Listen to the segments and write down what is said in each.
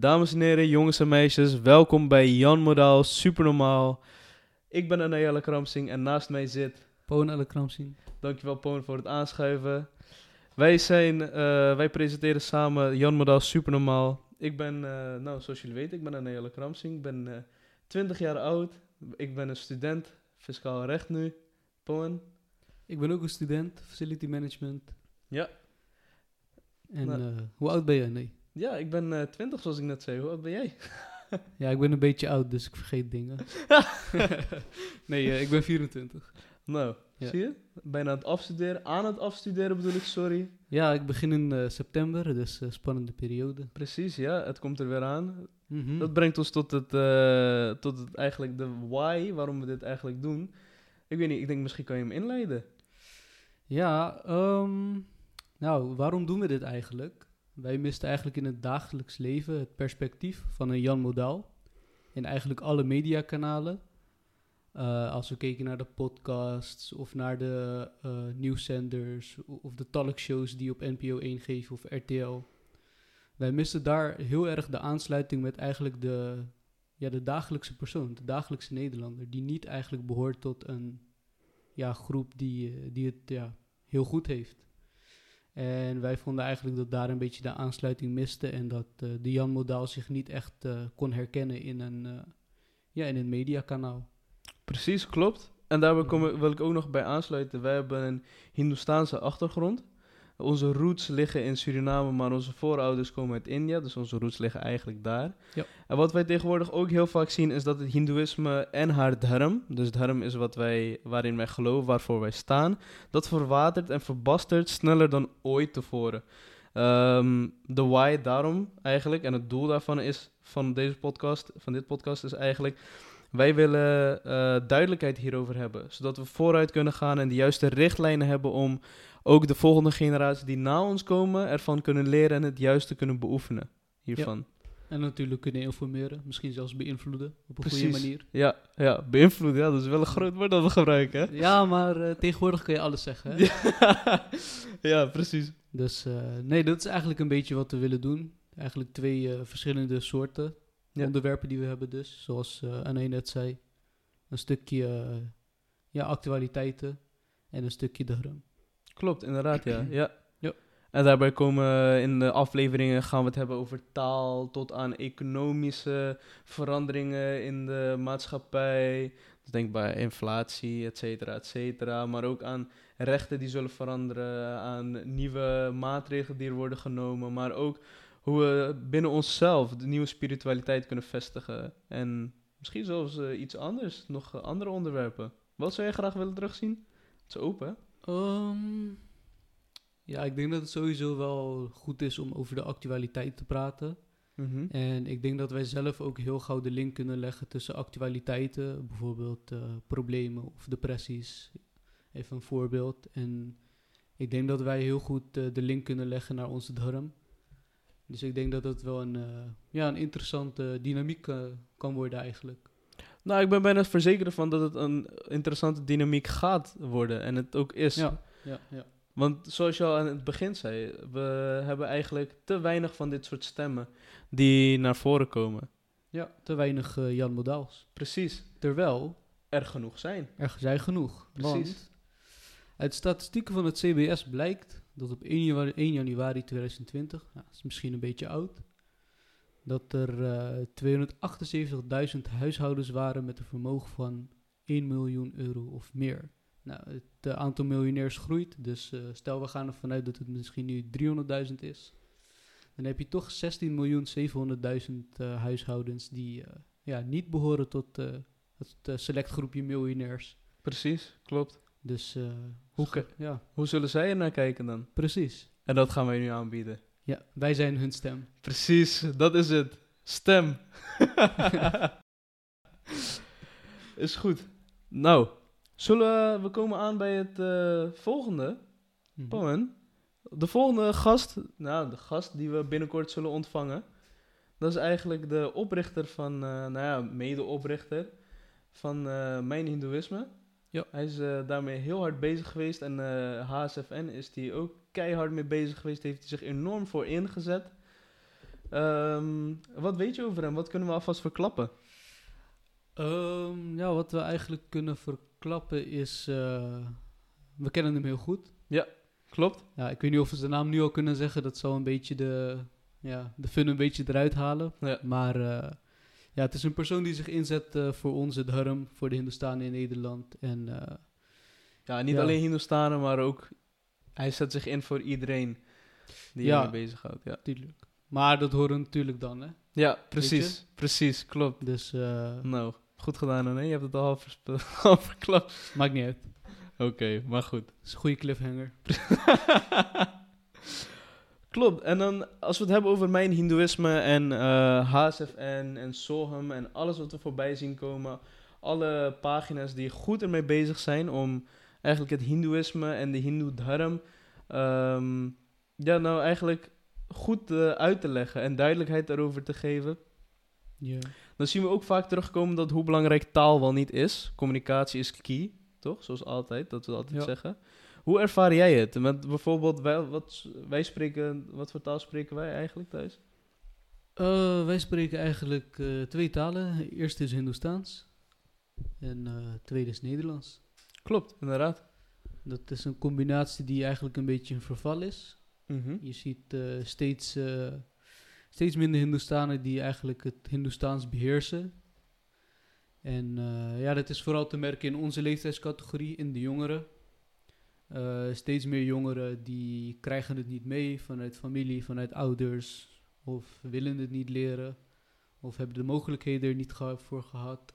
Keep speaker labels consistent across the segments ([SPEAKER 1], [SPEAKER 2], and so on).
[SPEAKER 1] Dames en heren, jongens en meisjes, welkom bij Jan Modaal, Supernormaal. Ik ben Anayelle Kramsing en naast mij zit,
[SPEAKER 2] Poon Elle Kramsing.
[SPEAKER 1] dankjewel Poon voor het aanschuiven. Wij zijn, eh, wij presenteren samen Jan Modaal, Supernormaal. Ik ben, eh, nou zoals jullie weten, ik ben Anayelle Kramsing, ik ben eh 20 jaar oud. Ik ben een student, fiscaal recht nu. Poon?
[SPEAKER 2] Ik ben ook een student, facility management.
[SPEAKER 1] Ja.
[SPEAKER 2] En
[SPEAKER 1] Nou.
[SPEAKER 2] eh, hoe oud ben jij? Nee.
[SPEAKER 1] Ja, ik ben eh 20 zoals ik net zei. Hoe oud ben jij?
[SPEAKER 2] Ja, ik ben een beetje oud, dus ik vergeet dingen. nee, eh, ik ben 24.
[SPEAKER 1] Nou,
[SPEAKER 2] Ja.
[SPEAKER 1] zie je? Bijna aan het afstuderen. Aan het afstuderen bedoel ik, sorry.
[SPEAKER 2] Ja, ik begin in eh, september, dus spannende periode.
[SPEAKER 1] Precies, ja. Het komt er weer aan.
[SPEAKER 2] Mhm.
[SPEAKER 1] Dat brengt ons tot het, tot het eigenlijk de why, waarom we dit eigenlijk doen. Ik weet niet, ik denk misschien kan je hem inleiden.
[SPEAKER 2] Ja, ehm, nou, waarom doen we dit eigenlijk? Wij misten eigenlijk in het dagelijks leven het perspectief van een Jan Modaal. In eigenlijk alle mediakanalen. Eh, als we keken naar de podcasts of naar de eh, nieuwszenders of de talkshows die op NPO 1 geven of RTL. Wij misten daar heel erg de aansluiting met eigenlijk de, ja, de dagelijkse persoon, de dagelijkse Nederlander. Die niet eigenlijk behoort tot een ja, groep die, eh, die het ja, heel goed heeft. En wij vonden eigenlijk dat daar een beetje de aansluiting miste en dat eh, de Jan Modaal zich niet echt eh, kon herkennen in een, eh, ja, in een mediakanaal.
[SPEAKER 1] Precies, klopt. En daarbij kom wil ik ook nog bij aansluiten. Wij hebben een Hindoestaanse achtergrond. Onze roots liggen in Suriname, maar onze voorouders komen uit India. Dus onze roots liggen eigenlijk daar.
[SPEAKER 2] Ja.
[SPEAKER 1] En wat wij tegenwoordig ook heel vaak zien, is dat het Hindoeïsme en haar dharm, dus dharm is wat wij, waarin wij geloven, waarvoor wij staan, dat verwatert en verbastert sneller dan ooit tevoren. Ehm, De why daarom eigenlijk, en het doel daarvan is, van deze podcast, van dit podcast, is eigenlijk wij willen eh, duidelijkheid hierover hebben, zodat we vooruit kunnen gaan en de juiste richtlijnen hebben om ook de volgende generatie die na ons komen ervan kunnen leren en het juiste kunnen beoefenen hiervan.
[SPEAKER 2] En natuurlijk kunnen informeren, misschien zelfs beïnvloeden op een
[SPEAKER 1] Precies.
[SPEAKER 2] goede manier.
[SPEAKER 1] Ja, ja, beïnvloeden, ja, dat is wel een groot woord dat we gebruiken, hè?
[SPEAKER 2] Ja, maar eh, tegenwoordig kun je alles zeggen. Hè?
[SPEAKER 1] ja, precies.
[SPEAKER 2] Dus eh, nee, dat is eigenlijk een beetje wat we willen doen. Eigenlijk twee eh, verschillende soorten
[SPEAKER 1] Ja.
[SPEAKER 2] onderwerpen die we hebben dus. Zoals uh, Anne net zei. Een stukje ja, actualiteiten en een stukje dharm.
[SPEAKER 1] Klopt, inderdaad, ja. ja.
[SPEAKER 2] Ja.
[SPEAKER 1] En daarbij komen in de afleveringen gaan we het hebben over taal tot aan economische veranderingen in de maatschappij. Dus denk bij inflatie, et cetera, et cetera. Maar ook aan rechten die zullen veranderen, aan nieuwe maatregelen die er worden genomen. Maar ook hoe we binnen onszelf de nieuwe spiritualiteit kunnen vestigen. En misschien zelfs eh, iets anders, nog eh, andere onderwerpen. Wat zou jij graag willen terugzien? Het is open,
[SPEAKER 2] Ehm, ja, ik denk dat het sowieso wel goed is om over de actualiteit te praten.
[SPEAKER 1] Mhm.
[SPEAKER 2] En ik denk dat wij zelf ook heel gauw de link kunnen leggen tussen actualiteiten, bijvoorbeeld eh, problemen of depressies. Even een voorbeeld. En ik denk dat wij heel goed eh, de link kunnen leggen naar onze dharm. Dus ik denk dat het wel een, eh, ja, een interessante dynamiek kan worden eigenlijk.
[SPEAKER 1] Nou, ik ben bijna verzekerd ervan dat het een interessante dynamiek gaat worden. En het ook is.
[SPEAKER 2] Ja, ja, ja.
[SPEAKER 1] Want zoals je al aan het begin zei, we hebben eigenlijk te weinig van dit soort stemmen die naar voren komen.
[SPEAKER 2] ja te weinig eh, Jan Modaals.
[SPEAKER 1] Precies.
[SPEAKER 2] Terwijl
[SPEAKER 1] Er genoeg zijn.
[SPEAKER 2] er zijn genoeg.
[SPEAKER 1] Precies.
[SPEAKER 2] Want uit statistieken van het CBS blijkt dat op 1 januari, 1 januari 2020, nou, dat is misschien een beetje oud, dat er eh 278.000 huishoudens waren met een vermogen van 1 miljoen euro of meer. Nou, het eh, aantal miljonairs groeit, dus eh, stel we gaan ervan uit dat het misschien nu 300.000 is. Dan heb je toch 16.700.000 eh huishoudens die ja, niet behoren tot het select groepje miljonairs.
[SPEAKER 1] Precies, klopt.
[SPEAKER 2] Dus
[SPEAKER 1] Hoe
[SPEAKER 2] ja,
[SPEAKER 1] Hoe zullen zij er naar kijken dan?
[SPEAKER 2] precies.
[SPEAKER 1] En dat gaan wij nu aanbieden.
[SPEAKER 2] Ja, wij zijn hun stem.
[SPEAKER 1] Precies, dat is het. Stem. is goed. Nou, zullen we, we komen aan bij het eh, volgende. Pawen, de volgende gast, nou, de gast die we binnenkort zullen ontvangen, dat is eigenlijk de oprichter van, eh, nou ja, medeoprichter van eh, Mijn Hindoeïsme.
[SPEAKER 2] Ja.
[SPEAKER 1] Hij is eh, daarmee heel hard bezig geweest en eh, HSFN is hij ook keihard mee bezig geweest, heeft hij zich enorm voor ingezet. Ehm, wat weet je over hem? Wat kunnen we alvast verklappen?
[SPEAKER 2] Ehm, ja, wat we eigenlijk kunnen verklappen is... eh, we kennen hem heel goed.
[SPEAKER 1] Klopt?
[SPEAKER 2] Ja, ik weet niet of we zijn naam nu al kunnen zeggen. Dat zal een beetje de, ja, de fun een beetje eruit halen.
[SPEAKER 1] Ja.
[SPEAKER 2] Maar ja, het is een persoon die zich inzet eh, voor ons, het Dharm, voor de Hindustanen in Nederland. En eh,
[SPEAKER 1] Ja, niet
[SPEAKER 2] Ja.
[SPEAKER 1] alleen Hindustanen, maar ook... Hij zet zich in voor iedereen die
[SPEAKER 2] Ja.
[SPEAKER 1] ja. bezighoudt. Ja.
[SPEAKER 2] tuurlijk. Maar dat horen natuurlijk dan, hè.
[SPEAKER 1] ja, precies. Precies, klopt.
[SPEAKER 2] Dus eh,
[SPEAKER 1] Nou, goed gedaan, hè? Je hebt het al half, verklapt.
[SPEAKER 2] maakt niet uit.
[SPEAKER 1] Oké, maar goed.
[SPEAKER 2] Het is een goede cliffhanger.
[SPEAKER 1] Klopt. En dan, als we het hebben over mijn hindoeïsme en eh HSFN en Soham en alles wat we voorbij zien komen. Alle pagina's die goed ermee bezig zijn om eigenlijk het hindoeïsme en de hindoe dharm ehm, ja, nou eigenlijk goed eh, uit te leggen en duidelijkheid daarover te geven.
[SPEAKER 2] Ja.
[SPEAKER 1] Dan zien we ook vaak terugkomen dat hoe belangrijk taal wel niet is. Communicatie is key, toch? Zoals altijd, dat we altijd
[SPEAKER 2] Ja.
[SPEAKER 1] zeggen. Hoe ervaar jij het? Met bijvoorbeeld, wij, wat, wij spreken, wat voor taal spreken wij eigenlijk thuis?
[SPEAKER 2] Eh, wij spreken eigenlijk eh, twee talen. Eerste is Hindoestaans. En eh tweede is Nederlands.
[SPEAKER 1] Klopt, inderdaad.
[SPEAKER 2] Dat is een combinatie die eigenlijk een beetje in verval is.
[SPEAKER 1] Mhm.
[SPEAKER 2] Je ziet steeds, steeds minder Hindoestanen die eigenlijk het Hindoestaans beheersen. En ja, dat is vooral te merken in onze leeftijdscategorie, in de jongeren. Eh, steeds meer jongeren die krijgen het niet mee vanuit familie, vanuit ouders. Of willen het niet leren. Of hebben de mogelijkheden er niet voor gehad.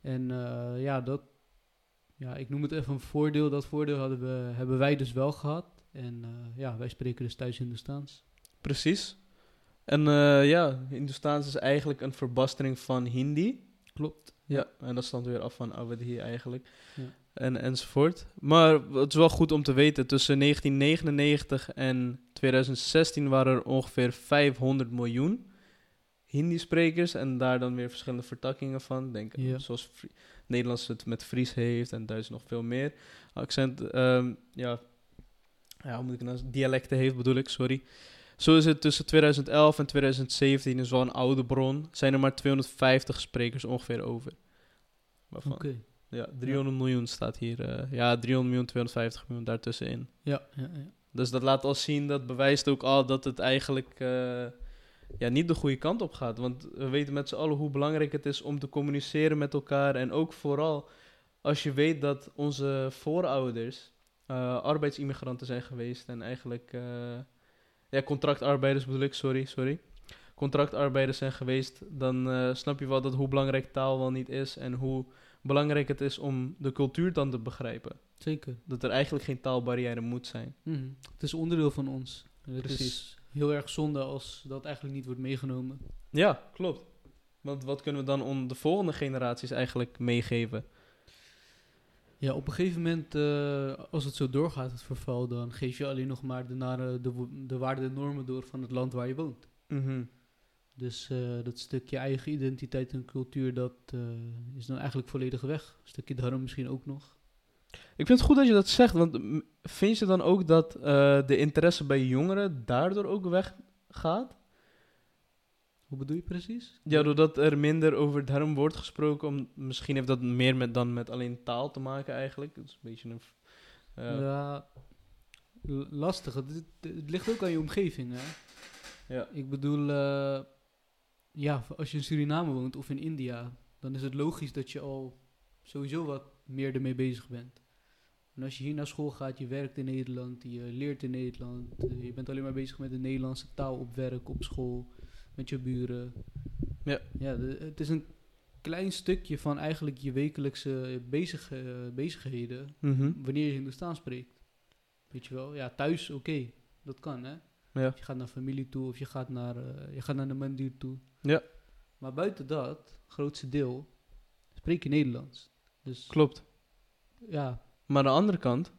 [SPEAKER 2] En eh, ja, dat, ja, ik noem het even een voordeel. Dat voordeel hadden we, hebben wij dus wel gehad. En eh, ja, wij spreken dus thuis Hindoestaans.
[SPEAKER 1] Precies. En ja, Hindoestaans is eigenlijk een verbastering van Hindi.
[SPEAKER 2] Klopt.
[SPEAKER 1] Ja, en dat stamt weer af van Awadhi eigenlijk.
[SPEAKER 2] Ja.
[SPEAKER 1] En, enzovoort. Maar het is wel goed om te weten, tussen 1999 en 2016 waren er ongeveer 500 miljoen Hindi-sprekers. En daar dan weer verschillende vertakkingen van. Denk zoals Fri- Nederlands het met Fries heeft en Duits nog veel meer. Accent, ehm, ja, ja, hoe moet ik nou? Dialecten heeft bedoel ik, sorry. Zo is het tussen 2011 en 2017, is wel een oude bron, zijn er maar 250 sprekers ongeveer over.
[SPEAKER 2] Oké.
[SPEAKER 1] Ja, 300 miljoen staat hier. eh, ja, 300 miljoen, 250 miljoen daartussenin.
[SPEAKER 2] Ja, ja, ja.
[SPEAKER 1] Dus dat laat al zien, dat bewijst ook al dat het eigenlijk eh, ja, niet de goede kant op gaat. Want we weten met z'n allen hoe belangrijk het is om te communiceren met elkaar. En ook vooral als je weet dat onze voorouders eh, arbeidsimmigranten zijn geweest. En eigenlijk, ja, contractarbeiders bedoel ik, sorry, sorry. Contractarbeiders zijn geweest, dan snap je wel dat hoe belangrijk taal wel niet is. En hoe belangrijk het is om de cultuur dan te begrijpen.
[SPEAKER 2] Zeker.
[SPEAKER 1] Dat er eigenlijk geen taalbarrière moet zijn.
[SPEAKER 2] Mhm. Het is onderdeel van ons. Het
[SPEAKER 1] Precies.
[SPEAKER 2] is heel erg zonde als dat eigenlijk niet wordt meegenomen.
[SPEAKER 1] Ja, klopt. Want wat kunnen we dan on de volgende generaties eigenlijk meegeven?
[SPEAKER 2] Ja, op een gegeven moment, eh, als het zo doorgaat, het verval, dan geef je alleen nog maar de, nare, de, de waarden en normen door van het land waar je woont.
[SPEAKER 1] Mhm.
[SPEAKER 2] Dus eh, dat stukje eigen identiteit en cultuur, dat eh, is dan eigenlijk volledig weg. Een stukje daarom misschien ook nog.
[SPEAKER 1] Ik vind het goed dat je dat zegt, want vind je dan ook dat eh, de interesse bij jongeren daardoor ook weggaat?
[SPEAKER 2] Hoe bedoel je precies?
[SPEAKER 1] Ja, doordat er minder over dharm wordt gesproken, om, misschien heeft dat meer met, dan met alleen taal te maken eigenlijk. Dat is een beetje een...
[SPEAKER 2] Ja, lastig. Het, het- het ligt ook aan je omgeving, hè.
[SPEAKER 1] ja.
[SPEAKER 2] Ik bedoel, ja, als je in Suriname woont of in India, dan is het logisch dat je al sowieso wat meer ermee bezig bent. En als je hier naar school gaat, je werkt in Nederland, je leert in Nederland, eh, je bent alleen maar bezig met de Nederlandse taal op werk, op school, met je buren.
[SPEAKER 1] Ja.
[SPEAKER 2] Ja, de- het is een klein stukje van eigenlijk je wekelijkse bezig, eh, bezigheden
[SPEAKER 1] Mhm.
[SPEAKER 2] wanneer je Hindoestaans spreekt. Weet je wel? Ja, thuis, oké, dat kan hè.
[SPEAKER 1] Ja.
[SPEAKER 2] Je gaat naar familie toe of je gaat naar, eh, je gaat naar de mandir toe.
[SPEAKER 1] Ja.
[SPEAKER 2] Maar buiten dat, grootste deel, spreek je Nederlands. Dus
[SPEAKER 1] Klopt.
[SPEAKER 2] ja,
[SPEAKER 1] Maar aan de andere kant,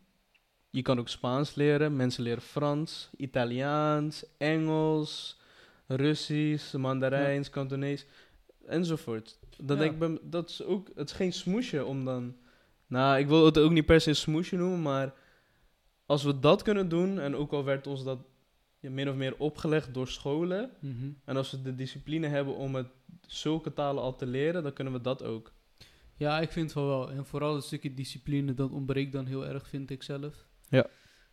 [SPEAKER 1] je kan ook Spaans leren. Mensen leren Frans, Italiaans, Engels, Russisch, Mandarijns, Kantonees enzovoort.
[SPEAKER 2] Ja.
[SPEAKER 1] denk ik, bij dat is ook, het is geen smoesje om dan, nou, ik wil het ook niet per se een smoesje noemen, maar als we dat kunnen doen, en ook al werd ons dat ja, min of meer opgelegd door scholen.
[SPEAKER 2] Mhm.
[SPEAKER 1] En als we de discipline hebben om het zulke talen al te leren, dan kunnen we dat ook.
[SPEAKER 2] Ja, ik vind van wel. En vooral het stukje discipline, dat ontbreekt dan heel erg, vind ik zelf.
[SPEAKER 1] Ja.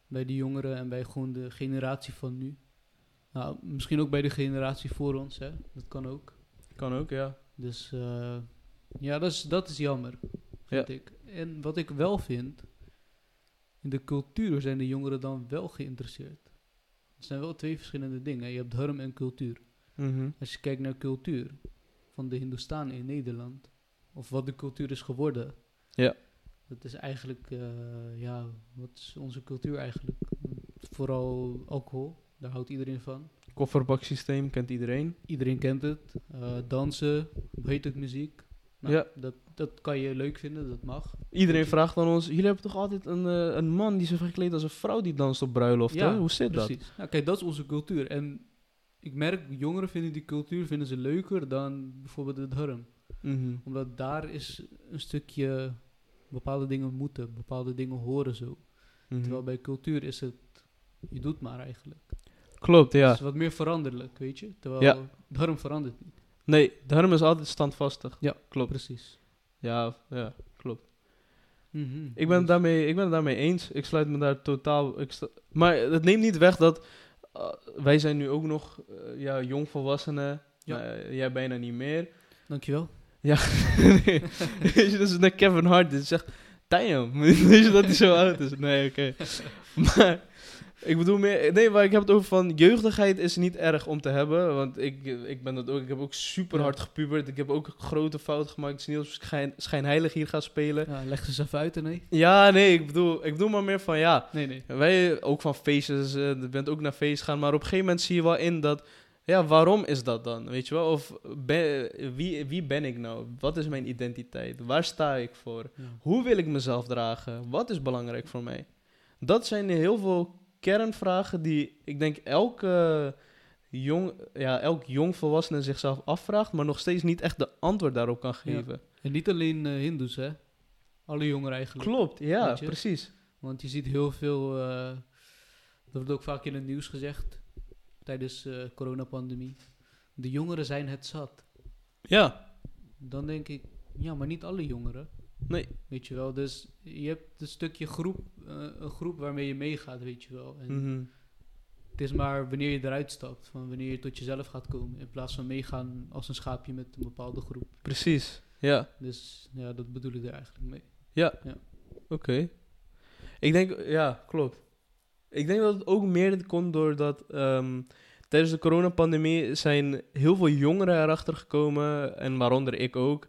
[SPEAKER 2] Bij de jongeren en bij gewoon de generatie van nu. Nou, misschien ook bij de generatie voor ons, hè. Dat kan ook.
[SPEAKER 1] Kan ook, ja.
[SPEAKER 2] Dus eh, ja, dat is, dat is jammer, vind ik. En wat ik wel vind, in de cultuur zijn de jongeren dan wel geïnteresseerd. Het zijn wel twee verschillende dingen. Je hebt dharm en cultuur.
[SPEAKER 1] Mhm.
[SPEAKER 2] Als je kijkt naar cultuur van de Hindoestanen in Nederland, of wat de cultuur is geworden.
[SPEAKER 1] Ja.
[SPEAKER 2] Dat is eigenlijk, eh, ja, wat is onze cultuur eigenlijk? Vooral alcohol, daar houdt iedereen van.
[SPEAKER 1] Kofferbaksysteem kent iedereen.
[SPEAKER 2] Iedereen kent het. Eh, dansen, hoe heet het, muziek. Nou,
[SPEAKER 1] Ja.
[SPEAKER 2] dat, dat kan je leuk vinden, dat mag.
[SPEAKER 1] Iedereen vraagt aan ons, jullie hebben toch altijd een, eh, een man die zich verkleedt als een vrouw die danst op bruiloft,
[SPEAKER 2] Ja,
[SPEAKER 1] hè? Hoe zit dat?
[SPEAKER 2] Precies. Nou, kijk, dat is onze cultuur. En ik merk, jongeren vinden die cultuur vinden ze leuker dan bijvoorbeeld het dharm.
[SPEAKER 1] Mhm.
[SPEAKER 2] Omdat daar is een stukje bepaalde dingen moeten, bepaalde dingen horen zo.
[SPEAKER 1] Mhm.
[SPEAKER 2] Terwijl bij cultuur is het, je doet maar eigenlijk.
[SPEAKER 1] Klopt, ja.
[SPEAKER 2] Het is wat meer veranderlijk, weet je. Terwijl
[SPEAKER 1] Ja.
[SPEAKER 2] verandert niet.
[SPEAKER 1] Nee, de harm is altijd standvastig.
[SPEAKER 2] Ja,
[SPEAKER 1] klopt.
[SPEAKER 2] Precies.
[SPEAKER 1] Ja, ja, klopt.
[SPEAKER 2] Mhm.
[SPEAKER 1] Ik ben,
[SPEAKER 2] Dus-
[SPEAKER 1] daarmee, ik ben het daarmee eens. Ik sluit me daar totaal... Ik maar het neemt niet weg dat... uh, wij zijn nu ook nog uh, ja, jongvolwassenen.
[SPEAKER 2] Ja.
[SPEAKER 1] Uh, jij bijna niet meer.
[SPEAKER 2] Dankjewel.
[SPEAKER 1] nee. Weet je, dat is net Kevin Hart. Die zegt, damn. Weet je dat hij zo oud is? Nee, oké. Maar... Ik bedoel meer, nee, maar ik heb het over van jeugdigheid is niet erg om te hebben, want ik, ik ben dat ook, ik heb ook super hard gepubert, ik heb ook grote fouten gemaakt, het is niet alsof ik schijn, schijnheilig hier ga spelen.
[SPEAKER 2] Ja, leg ze even uit, nee?
[SPEAKER 1] Ja, nee, ik bedoel, ik bedoel maar meer van ja,
[SPEAKER 2] Nee, nee.
[SPEAKER 1] wij ook van feestjes, uh, je bent ook naar feest gaan, maar op een gegeven moment zie je wel in dat, ja, waarom is dat dan, weet je wel? Of ben, wie, wie ben ik nou? Wat is mijn identiteit? Waar sta ik voor?
[SPEAKER 2] Ja.
[SPEAKER 1] Hoe wil ik mezelf dragen? Wat is belangrijk voor mij? Dat zijn heel veel kernvragen die ik denk elke jong, ja, elk jong volwassene zichzelf afvraagt, maar nog steeds niet echt de antwoord daarop kan geven.
[SPEAKER 2] Ja. En niet alleen uh, Hindoes, hè? Alle jongeren eigenlijk.
[SPEAKER 1] Klopt, ja, precies.
[SPEAKER 2] Want je ziet heel veel, uh, dat wordt ook vaak in het nieuws gezegd, tijdens de uh, coronapandemie. De jongeren zijn het zat.
[SPEAKER 1] Ja.
[SPEAKER 2] Dan denk ik, ja, maar niet alle jongeren.
[SPEAKER 1] Nee.
[SPEAKER 2] Weet je wel, dus je hebt een stukje groep, uh, een groep waarmee je meegaat, weet je wel. En
[SPEAKER 1] mm -hmm.
[SPEAKER 2] Het is maar wanneer je eruit stapt, van wanneer je tot jezelf gaat komen, in plaats van meegaan als een schaapje met een bepaalde groep.
[SPEAKER 1] Precies, ja.
[SPEAKER 2] Dus ja, dat bedoel ik er eigenlijk mee.
[SPEAKER 1] Ja,
[SPEAKER 2] ja.
[SPEAKER 1] oké. Okay. Ik denk, ja, klopt. Ik denk dat het ook meer komt doordat um, tijdens de coronapandemie zijn heel veel jongeren erachter gekomen, en waaronder ik ook,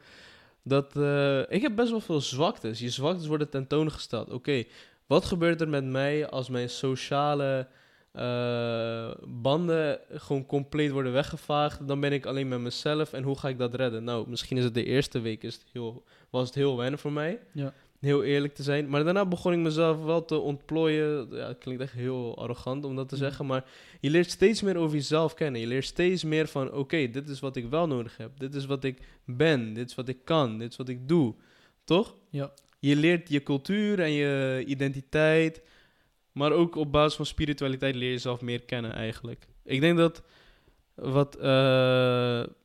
[SPEAKER 1] dat uh, ik heb best wel veel zwaktes. Je zwaktes worden tentoongesteld. Oké, wat gebeurt er met mij als mijn sociale uh, banden gewoon compleet worden weggevaagd? Dan ben ik alleen met mezelf en hoe ga ik dat redden? Nou, misschien is het de eerste week is het heel, was het heel wennen voor mij.
[SPEAKER 2] Ja.
[SPEAKER 1] Heel eerlijk te zijn. Maar daarna begon ik mezelf wel te ontplooien. Ja, het klinkt echt heel arrogant om dat te zeggen. Maar je leert steeds meer over jezelf kennen. Je leert steeds meer van: oké, okay, dit is wat ik wel nodig heb. Dit is wat ik ben. Dit is wat ik kan. Dit is wat ik doe. Toch?
[SPEAKER 2] Ja.
[SPEAKER 1] Je leert je cultuur en je identiteit. Maar ook op basis van spiritualiteit leer je jezelf meer kennen eigenlijk. Ik denk dat wat uh,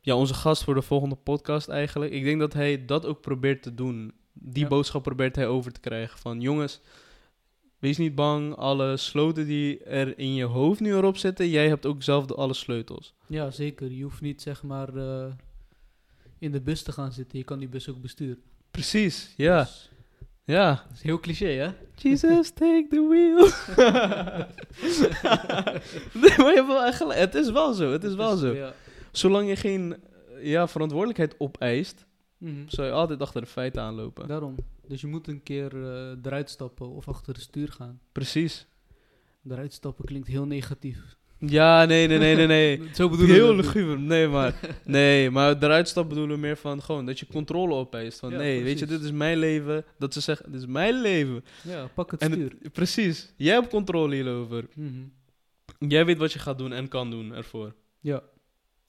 [SPEAKER 1] ja, onze gast voor de volgende podcast eigenlijk. Ik denk dat hij dat ook probeert te doen. Die
[SPEAKER 2] Ja.
[SPEAKER 1] boodschap probeert hij over te krijgen. Van jongens, wees niet bang. Alle sloten die er in je hoofd nu erop zitten. Jij hebt ook zelf de alle sleutels.
[SPEAKER 2] Ja, zeker. Je hoeft niet zeg maar uh, in de bus te gaan zitten. Je kan die bus ook besturen.
[SPEAKER 1] Precies, ja.
[SPEAKER 2] Dus,
[SPEAKER 1] ja.
[SPEAKER 2] dat is heel cliché, hè?
[SPEAKER 1] Jesus, take the wheel. nee, maar je hebt wel echt. Het is wel zo, het is wel zo. Zolang je geen ja, verantwoordelijkheid opeist,
[SPEAKER 2] Mhm.
[SPEAKER 1] zou je altijd achter de feiten aanlopen.
[SPEAKER 2] Daarom. Dus je moet een keer uh, eruit stappen of achter het stuur gaan.
[SPEAKER 1] Precies.
[SPEAKER 2] Eruit stappen klinkt heel negatief.
[SPEAKER 1] Ja, nee, nee, nee, nee, nee.
[SPEAKER 2] Zo bedoel
[SPEAKER 1] Heel luguber. Nee, maar, nee, maar eruit stappen bedoelen we meer van gewoon dat je controle opeist. Van
[SPEAKER 2] Ja,
[SPEAKER 1] nee, weet je, dit is mijn leven. Dat ze zeggen, dit is mijn leven.
[SPEAKER 2] Ja, pak het
[SPEAKER 1] En
[SPEAKER 2] stuur.
[SPEAKER 1] het- precies. Jij hebt controle hierover.
[SPEAKER 2] Mhm.
[SPEAKER 1] Jij weet wat je gaat doen en kan doen ervoor.
[SPEAKER 2] Ja.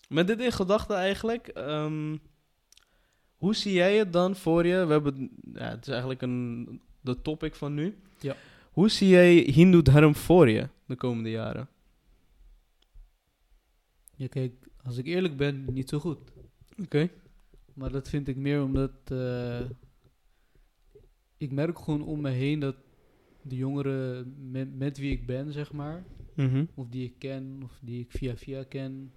[SPEAKER 1] Met dit in gedachten eigenlijk, ehm, hoe zie jij het dan voor je? We hebben, ja, het is eigenlijk een, de topic van nu.
[SPEAKER 2] Ja.
[SPEAKER 1] Hoe zie jij Hindoe Dharm voor je de komende jaren?
[SPEAKER 2] Ja, kijk, als ik eerlijk ben, niet zo goed.
[SPEAKER 1] Oké.
[SPEAKER 2] Maar dat vind ik meer omdat eh, ik merk gewoon om me heen dat de jongeren met, met wie ik ben, zeg maar,
[SPEAKER 1] Mhm.
[SPEAKER 2] of die ik ken, of die ik via via ken,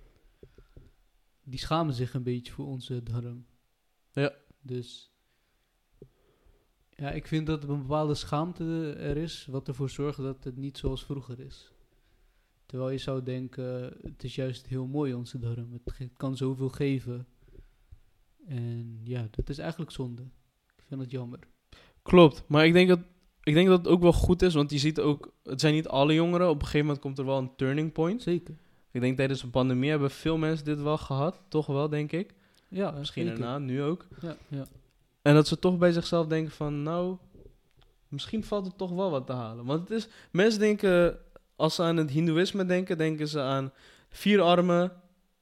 [SPEAKER 2] die schamen zich een beetje voor onze dharm.
[SPEAKER 1] Ja.
[SPEAKER 2] Dus ja, ik vind dat er een bepaalde schaamte er is, wat ervoor zorgt dat het niet zoals vroeger is. Terwijl je zou denken, het is juist heel mooi onze dharm. Het ge- kan zoveel geven. En ja, dat is eigenlijk zonde. Ik vind het jammer.
[SPEAKER 1] Klopt, maar ik denk, dat, ik denk dat het ook wel goed is, want je ziet ook, het zijn niet alle jongeren. Op een gegeven moment komt er wel een turning point.
[SPEAKER 2] Zeker.
[SPEAKER 1] Ik denk tijdens de pandemie hebben veel mensen dit wel gehad, toch wel, denk ik.
[SPEAKER 2] Ja,
[SPEAKER 1] Misschien
[SPEAKER 2] zeker.
[SPEAKER 1] daarna, nu ook.
[SPEAKER 2] Ja, ja.
[SPEAKER 1] En dat ze toch bij zichzelf denken van, nou, misschien valt er toch wel wat te halen. Want het is, mensen denken, als ze aan het hindoeïsme denken, denken ze aan vier armen,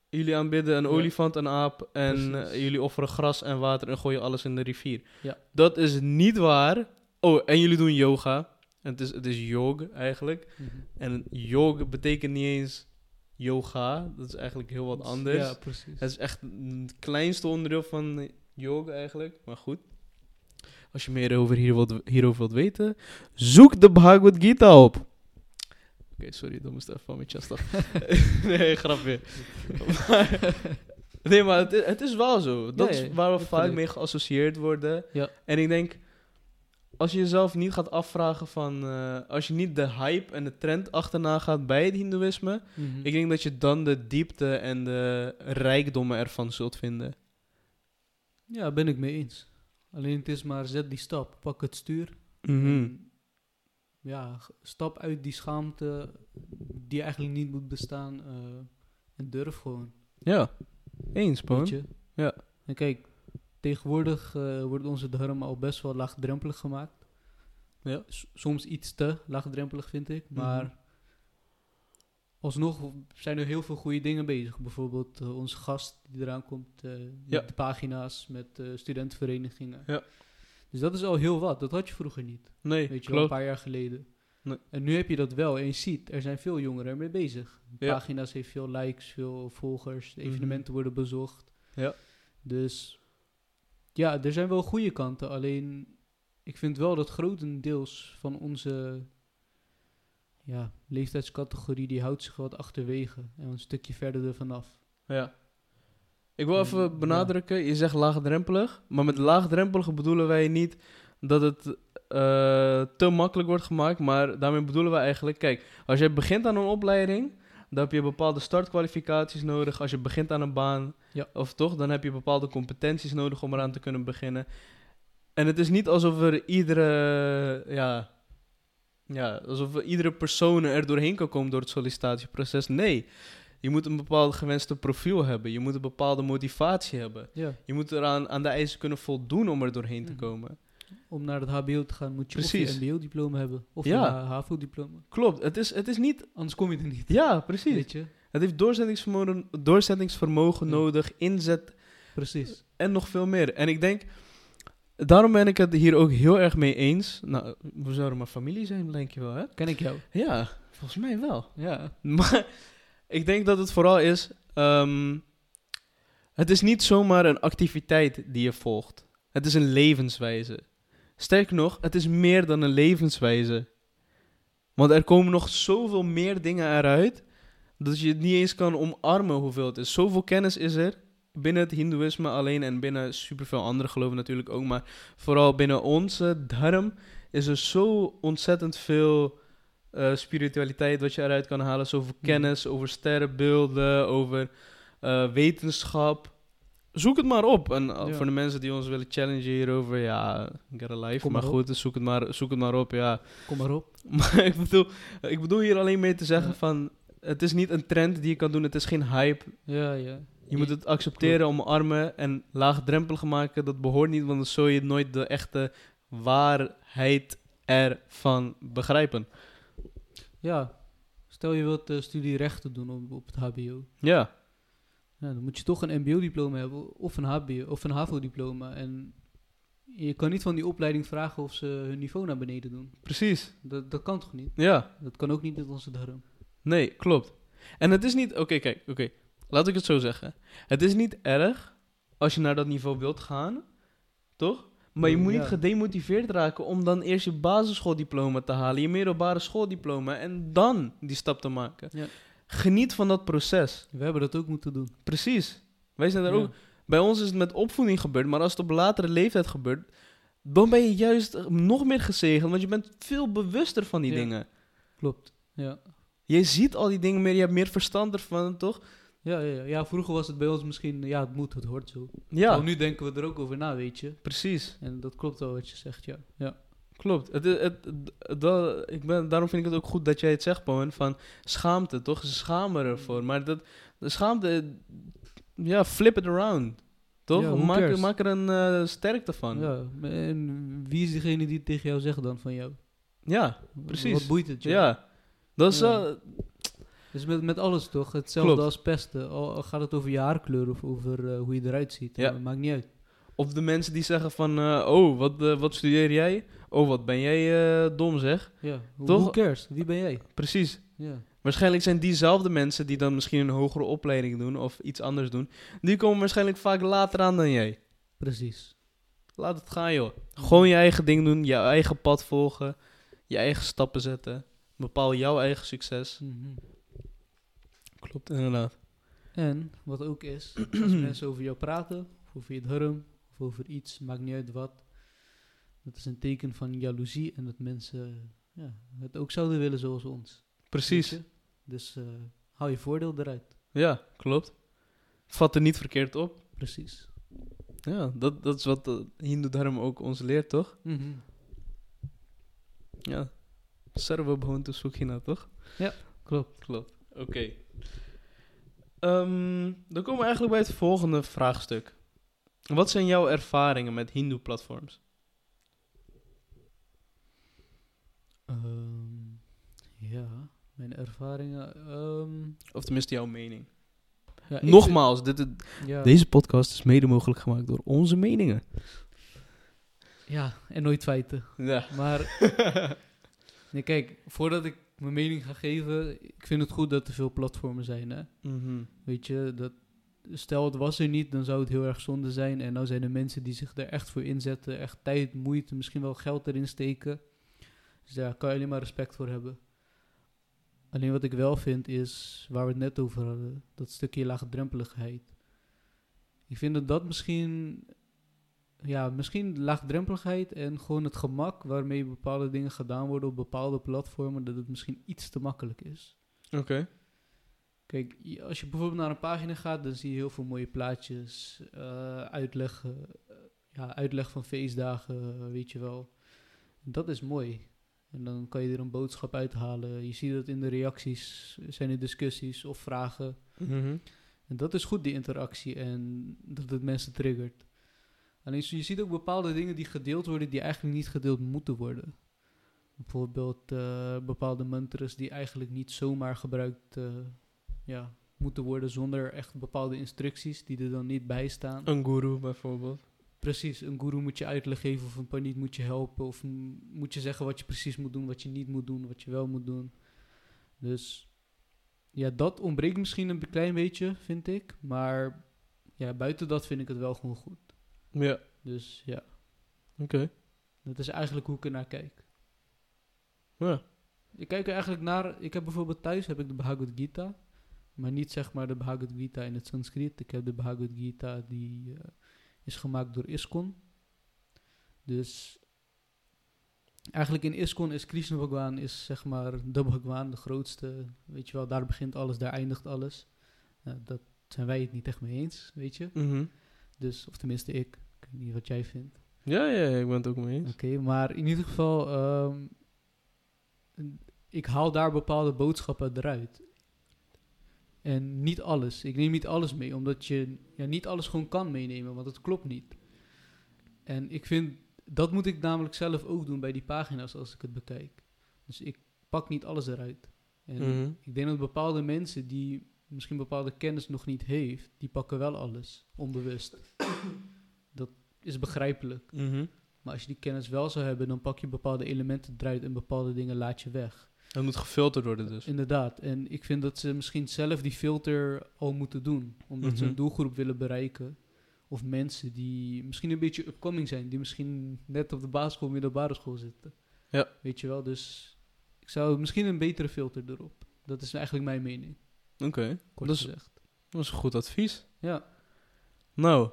[SPEAKER 1] jullie aanbidden een
[SPEAKER 2] Ja.
[SPEAKER 1] olifant, een aap en eh, jullie offeren gras en water en gooien alles in de rivier.
[SPEAKER 2] Ja.
[SPEAKER 1] Dat is niet waar. Oh, en jullie doen yoga. En het is, het is yoga eigenlijk.
[SPEAKER 2] Mhm.
[SPEAKER 1] En yoga betekent niet eens yoga. Dat is eigenlijk heel wat anders.
[SPEAKER 2] Ja, precies.
[SPEAKER 1] Het is echt het kleinste onderdeel van yoga eigenlijk. Maar goed. Als je meer over hier wilt, hierover wilt weten, zoek de Bhagavad Gita op. Oké, sorry, dat moest even van mijn chest af. nee, grapje. maar, nee, maar het, is- het is wel zo. Dat
[SPEAKER 2] Ja, ja,
[SPEAKER 1] is waar we vaak mee geassocieerd worden.
[SPEAKER 2] Ja.
[SPEAKER 1] En ik denk, als je jezelf niet gaat afvragen van... eh, als je niet de hype en de trend achterna gaat bij het hindoeïsme...
[SPEAKER 2] Mhm.
[SPEAKER 1] Ik denk dat je dan de diepte en de rijkdommen ervan zult vinden.
[SPEAKER 2] Ja, ben ik mee eens. Alleen het is maar zet die stap, pak het stuur.
[SPEAKER 1] Mhm.
[SPEAKER 2] En Ja, stap uit die schaamte die eigenlijk niet moet bestaan eh, en durf gewoon.
[SPEAKER 1] Ja, eens,
[SPEAKER 2] Weet
[SPEAKER 1] man.
[SPEAKER 2] je?
[SPEAKER 1] Ja.
[SPEAKER 2] En kijk, tegenwoordig eh, wordt onze dharma al best wel laagdrempelig gemaakt.
[SPEAKER 1] Ja.
[SPEAKER 2] Soms iets te laagdrempelig vind ik, maar
[SPEAKER 1] Mhm.
[SPEAKER 2] alsnog zijn er heel veel goede dingen bezig. Bijvoorbeeld eh, onze gast die eraan komt, eh, met
[SPEAKER 1] Ja.
[SPEAKER 2] de pagina's, met eh, studentenverenigingen.
[SPEAKER 1] Ja.
[SPEAKER 2] Dus dat is al heel wat, dat had je vroeger niet.
[SPEAKER 1] Nee,
[SPEAKER 2] Weet je wel, een paar jaar geleden.
[SPEAKER 1] Nee.
[SPEAKER 2] En nu heb je dat wel en je ziet, er zijn veel jongeren ermee bezig.
[SPEAKER 1] Ja.
[SPEAKER 2] Pagina's heeft veel likes, veel volgers,
[SPEAKER 1] Mhm.
[SPEAKER 2] evenementen worden bezocht.
[SPEAKER 1] Ja.
[SPEAKER 2] Dus ja, er zijn wel goede kanten. Alleen ik vind wel dat grotendeels van onze ja, leeftijdscategorie, die houdt zich wat achterwege. En een stukje verder ervan af.
[SPEAKER 1] Ja. Ik wil even benadrukken, je zegt laagdrempelig. Maar met laagdrempelig bedoelen wij niet dat het eh, te makkelijk wordt gemaakt. Maar daarmee bedoelen we eigenlijk, kijk, als je begint aan een opleiding, dan heb je bepaalde startkwalificaties nodig. Als je begint aan een baan,
[SPEAKER 2] Ja.
[SPEAKER 1] of toch, dan heb je bepaalde competenties nodig om eraan te kunnen beginnen. En het is niet alsof er iedere, ja, ja, alsof er iedere persoon er doorheen kan komen door het sollicitatieproces. Nee, je moet een bepaald gewenste profiel hebben. Je moet een bepaalde motivatie hebben.
[SPEAKER 2] Ja.
[SPEAKER 1] Je moet eraan aan de eisen kunnen voldoen om er doorheen te
[SPEAKER 2] Mhm.
[SPEAKER 1] komen.
[SPEAKER 2] Om naar het HBO te gaan moet je
[SPEAKER 1] Precies.
[SPEAKER 2] of je MBO-diploma hebben of
[SPEAKER 1] Ja.
[SPEAKER 2] een HAVO-diploma.
[SPEAKER 1] Klopt, het is, het is niet...
[SPEAKER 2] Anders kom je er niet.
[SPEAKER 1] Ja, precies.
[SPEAKER 2] Weet je?
[SPEAKER 1] Het heeft doorzettingsvermogen, doorzettingsvermogen
[SPEAKER 2] Ja.
[SPEAKER 1] nodig, inzet
[SPEAKER 2] Precies.
[SPEAKER 1] en nog veel meer. En ik denk, daarom ben ik het hier ook heel erg mee eens. Nou, we zouden maar familie zijn, denk je wel, hè?
[SPEAKER 2] Ken ik jou?
[SPEAKER 1] Ja, volgens mij wel.
[SPEAKER 2] Ja.
[SPEAKER 1] Maar ik denk dat het vooral is. ehm, het is niet zomaar een activiteit die je volgt. Het is een levenswijze. Sterker nog, het is meer dan een levenswijze. Want er komen nog zoveel meer dingen eruit. dat je het niet eens kan omarmen hoeveel het is. Zoveel kennis is er. Binnen het Hindoeïsme alleen en binnen superveel andere geloven natuurlijk ook. Maar vooral binnen onze dharm is er zo ontzettend veel eh, spiritualiteit wat je eruit kan halen. Zoveel
[SPEAKER 2] Mhm.
[SPEAKER 1] kennis over sterrenbeelden, over eh, wetenschap. Zoek het maar op. En uh,
[SPEAKER 2] Ja.
[SPEAKER 1] voor de mensen die ons willen challengen hierover, ja, get a life.
[SPEAKER 2] Kom
[SPEAKER 1] maar goed, dus zoek het maar, zoek het maar op, ja.
[SPEAKER 2] Kom maar op.
[SPEAKER 1] Maar ik bedoel, ik bedoel hier alleen mee te zeggen
[SPEAKER 2] Ja.
[SPEAKER 1] van... Het is niet een trend die je kan doen, het is geen hype.
[SPEAKER 2] Ja, ja.
[SPEAKER 1] Je moet het accepteren, omarmen en laagdrempelig maken. Dat behoort niet, want dan zul je nooit de echte waarheid ervan begrijpen.
[SPEAKER 2] Ja. Stel je wilt eh, studie rechten doen op, op het HBO.
[SPEAKER 1] Ja,
[SPEAKER 2] Ja, dan moet je toch een MBO-diploma hebben of een HBO of een HAVO-diploma. En je kan niet van die opleiding vragen of ze hun niveau naar beneden doen.
[SPEAKER 1] precies.
[SPEAKER 2] Dat, dat kan toch niet?
[SPEAKER 1] Ja,
[SPEAKER 2] Dat kan ook niet met onze dharm.
[SPEAKER 1] nee, klopt. En het is niet... Oké, kijk, oké. Laat ik het zo zeggen. Het is niet erg als je naar dat niveau wilt gaan, toch? Maar je
[SPEAKER 2] Mm,
[SPEAKER 1] moet niet gedemotiveerd raken om dan eerst je basisschooldiploma te halen, je middelbare schooldiploma en dan die stap te maken.
[SPEAKER 2] Ja.
[SPEAKER 1] Geniet van dat proces.
[SPEAKER 2] We hebben dat ook moeten doen.
[SPEAKER 1] Precies. Wij zijn daar
[SPEAKER 2] Ja.
[SPEAKER 1] ook. Bij ons is het met opvoeding gebeurd, maar als het op latere leeftijd gebeurt, dan ben je juist nog meer gezegend, want je bent veel bewuster van die dingen.
[SPEAKER 2] Klopt. Ja.
[SPEAKER 1] Je ziet al die dingen meer, je hebt meer verstand ervan, toch?
[SPEAKER 2] Ja, ja, ja. ja, vroeger was het bij ons misschien, ja, het moet, het hoort zo.
[SPEAKER 1] Ja,
[SPEAKER 2] nu denken we er ook over na, weet je.
[SPEAKER 1] precies.
[SPEAKER 2] En dat klopt wel wat je zegt, ja. ja.
[SPEAKER 1] Klopt. Het, het, het- dat, ik ben, daarom vind ik het ook goed dat jij het zegt, Bowen, van schaamte, toch? Ze schamen ervoor. Maar dat, de schaamte, ja, flip it around. Toch?
[SPEAKER 2] Ja,
[SPEAKER 1] maak, maak er een eh, sterkte van. Ja,
[SPEAKER 2] ja. En wie is diegene die het tegen jou zegt dan van jou?
[SPEAKER 1] Precies.
[SPEAKER 2] Wat boeit het je?
[SPEAKER 1] ja. Dat is
[SPEAKER 2] Ja. Dus met, met alles toch? Hetzelfde
[SPEAKER 1] Klopt.
[SPEAKER 2] als pesten. Al gaat het over je haarkleur of over eh, hoe je eruit ziet.
[SPEAKER 1] Ja.
[SPEAKER 2] Maakt niet uit.
[SPEAKER 1] Of de mensen die zeggen van, eh, oh, wat, eh, wat studeer jij? Oh, wat ben jij dom zeg.
[SPEAKER 2] Ja.
[SPEAKER 1] Toch?
[SPEAKER 2] Who cares? Wie ben jij?
[SPEAKER 1] Precies.
[SPEAKER 2] Ja.
[SPEAKER 1] Waarschijnlijk zijn diezelfde mensen die dan misschien een hogere opleiding doen of iets anders doen, die komen waarschijnlijk vaak later aan dan jij.
[SPEAKER 2] Precies.
[SPEAKER 1] Laat het gaan, joh. Gewoon je eigen ding doen, je eigen pad volgen, je eigen stappen zetten. Bepaal jouw eigen succes.
[SPEAKER 2] Mhm.
[SPEAKER 1] Klopt, inderdaad.
[SPEAKER 2] En wat ook is, als mensen over jou praten, of over je dharm, of over iets, maakt niet uit wat. Dat is een teken van jaloezie en dat mensen ja, het ook zouden willen zoals ons.
[SPEAKER 1] Precies.
[SPEAKER 2] Dus eh hou je voordeel eruit.
[SPEAKER 1] Ja, klopt. Vat er niet verkeerd op.
[SPEAKER 2] Precies.
[SPEAKER 1] Ja, dat, dat is wat de Hindoe Dharma ook ons leert, toch?
[SPEAKER 2] Mhm.
[SPEAKER 1] Ja. Sarva Bhavantu Sukhina, toch?
[SPEAKER 2] Klopt.
[SPEAKER 1] Klopt. Oké. Ehm, dan komen we eigenlijk bij het volgende vraagstuk. Wat zijn jouw ervaringen met Hindoe-platforms?
[SPEAKER 2] Ehm, ja, mijn ervaringen. ehm,
[SPEAKER 1] Of tenminste jouw mening.
[SPEAKER 2] ja,
[SPEAKER 1] Nogmaals, dit,
[SPEAKER 2] ja,
[SPEAKER 1] deze podcast is mede mogelijk gemaakt door onze meningen.
[SPEAKER 2] ja, en nooit feiten.
[SPEAKER 1] Ja.
[SPEAKER 2] Maar nee, kijk, voordat ik mijn mening ga geven, ik vind het goed dat er veel platformen zijn. Hè?
[SPEAKER 1] Mhm.
[SPEAKER 2] Weet je, dat, stel het was er niet, dan zou het heel erg zonde zijn. En nou zijn er mensen die zich er echt voor inzetten, echt tijd, moeite, misschien wel geld erin steken. Dus daar kan je alleen maar respect voor hebben. Alleen wat ik wel vind is, waar we het net over hadden, dat stukje laagdrempeligheid. Ik vind dat dat misschien, ja, misschien laagdrempeligheid en gewoon het gemak waarmee bepaalde dingen gedaan worden op bepaalde platformen, dat het misschien iets te makkelijk is.
[SPEAKER 1] Oké.
[SPEAKER 2] Kijk, als je bijvoorbeeld naar een pagina gaat, dan zie je heel veel mooie plaatjes, eh, uitleggen, eh, ja, uitleg van feestdagen, weet je wel. Dat is mooi. En dan kan je er een boodschap uithalen. Je ziet dat in de reacties, zijn er discussies of vragen.
[SPEAKER 1] Mhm.
[SPEAKER 2] En dat is goed, die interactie, en dat het mensen triggert. Alleen je ziet ook bepaalde dingen die gedeeld worden, die eigenlijk niet gedeeld moeten worden. Bijvoorbeeld eh, bepaalde mantras die eigenlijk niet zomaar gebruikt eh, ja, moeten worden zonder echt bepaalde instructies die er dan niet bij staan.
[SPEAKER 1] Een guru bijvoorbeeld.
[SPEAKER 2] Precies, een guru moet je uitleg geven of een paniet moet je helpen of moet je zeggen wat je precies moet doen, wat je niet moet doen, wat je wel moet doen. Dus ja, dat ontbreekt misschien een klein beetje, vind ik. Maar ja, buiten dat vind ik het wel gewoon goed.
[SPEAKER 1] Ja.
[SPEAKER 2] Dus ja,
[SPEAKER 1] Oké.
[SPEAKER 2] dat is eigenlijk hoe ik er naar kijk.
[SPEAKER 1] Ja.
[SPEAKER 2] Ik kijk er eigenlijk naar, ik heb bijvoorbeeld thuis heb ik de Bhagavad Gita, maar niet zeg maar de Bhagavad Gita in het Sanskriet. Ik heb de Bhagavad Gita die eh, is gemaakt door ISKCON. Dus eigenlijk in ISKCON is Krishna Bhagwan is zeg maar de Bhagwan, de grootste. Weet je wel, daar begint alles, daar eindigt alles. Nou, dat zijn wij het niet echt mee eens, weet je.
[SPEAKER 1] Mhm.
[SPEAKER 2] Dus, of tenminste ik. Ik weet niet wat jij vindt.
[SPEAKER 1] Ja, ja, ja, ik ben het ook mee eens.
[SPEAKER 2] Oké, maar in ieder geval, ehm, ik haal daar bepaalde boodschappen eruit. En niet alles. Ik neem niet alles mee, omdat je ja, niet alles gewoon kan meenemen, want het klopt niet. En ik vind, dat moet ik namelijk zelf ook doen bij die pagina's als ik het bekijk. Dus ik pak niet alles eruit. En
[SPEAKER 1] Mhm.
[SPEAKER 2] ik denk dat bepaalde mensen die misschien bepaalde kennis nog niet heeft, die pakken wel alles, onbewust. dat is begrijpelijk.
[SPEAKER 1] Mhm.
[SPEAKER 2] Maar als je die kennis wel zou hebben, dan pak je bepaalde elementen eruit en bepaalde dingen laat je weg.
[SPEAKER 1] Het moet gefilterd worden dus.
[SPEAKER 2] Inderdaad. En ik vind dat ze misschien zelf die filter al moeten doen. Omdat ze
[SPEAKER 1] Mhm.
[SPEAKER 2] een doelgroep willen bereiken. Of mensen die misschien een beetje upcoming zijn. Die misschien net op de basisschool, middelbare school zitten.
[SPEAKER 1] Ja.
[SPEAKER 2] Weet je wel, dus ik zou misschien een betere filter erop. Dat is eigenlijk mijn mening,
[SPEAKER 1] Oké,
[SPEAKER 2] kort
[SPEAKER 1] Dat is-
[SPEAKER 2] gezegd.
[SPEAKER 1] dat is een goed advies.
[SPEAKER 2] Ja,
[SPEAKER 1] Nou,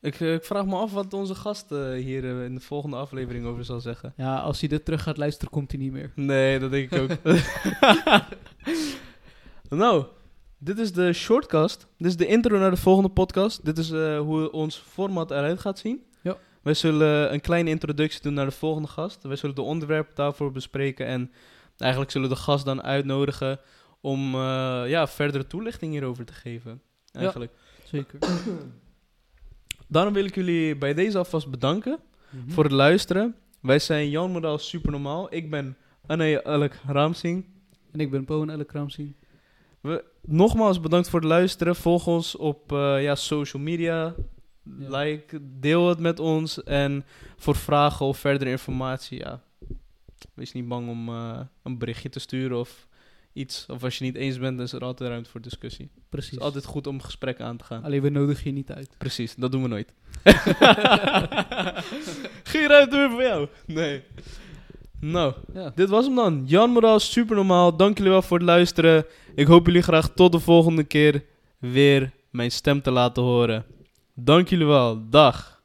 [SPEAKER 1] ik, eh, ik vraag me af wat onze gast eh, hier eh, in de volgende aflevering over zal zeggen.
[SPEAKER 2] ja, als hij dit terug gaat luisteren, komt hij niet meer.
[SPEAKER 1] Nee, dat denk ik ook. nou, dit is de shortcast. Dit is de intro naar de volgende podcast. Dit is hoe ons format eruit gaat zien.
[SPEAKER 2] Ja.
[SPEAKER 1] Wij zullen een kleine introductie doen naar de volgende gast. Wij zullen de onderwerpen daarvoor bespreken. En eigenlijk zullen we de gast dan uitnodigen om eh, ja, verdere toelichting hierover te geven. Eigenlijk.
[SPEAKER 2] Zeker.
[SPEAKER 1] Daarom wil ik jullie bij deze alvast bedanken
[SPEAKER 2] Mhm.
[SPEAKER 1] voor het luisteren. Wij zijn Jan Model Supernormaal. Ik ben Anne Alek Ramsing.
[SPEAKER 2] En ik ben Poen Elle Kramsing.
[SPEAKER 1] We, nogmaals bedankt voor het luisteren. Volg ons op eh, ja, social media.
[SPEAKER 2] Ja.
[SPEAKER 1] Like, deel het met ons. En voor vragen of verdere informatie, ja, wees niet bang om eh, een berichtje te sturen of iets. Of als je niet eens bent, dan is er altijd ruimte voor discussie. Het
[SPEAKER 2] Precies.
[SPEAKER 1] is altijd goed om gesprekken aan te gaan.
[SPEAKER 2] Alleen we nodigen je niet uit.
[SPEAKER 1] Precies, dat doen we nooit. Geen ruimte meer voor jou. Nee. Nou,
[SPEAKER 2] Ja.
[SPEAKER 1] dit was hem dan. Jan Moraal, super normaal. Dank jullie wel voor het luisteren. Ik hoop jullie graag tot de volgende keer weer mijn stem te laten horen. Dank jullie wel. Dag.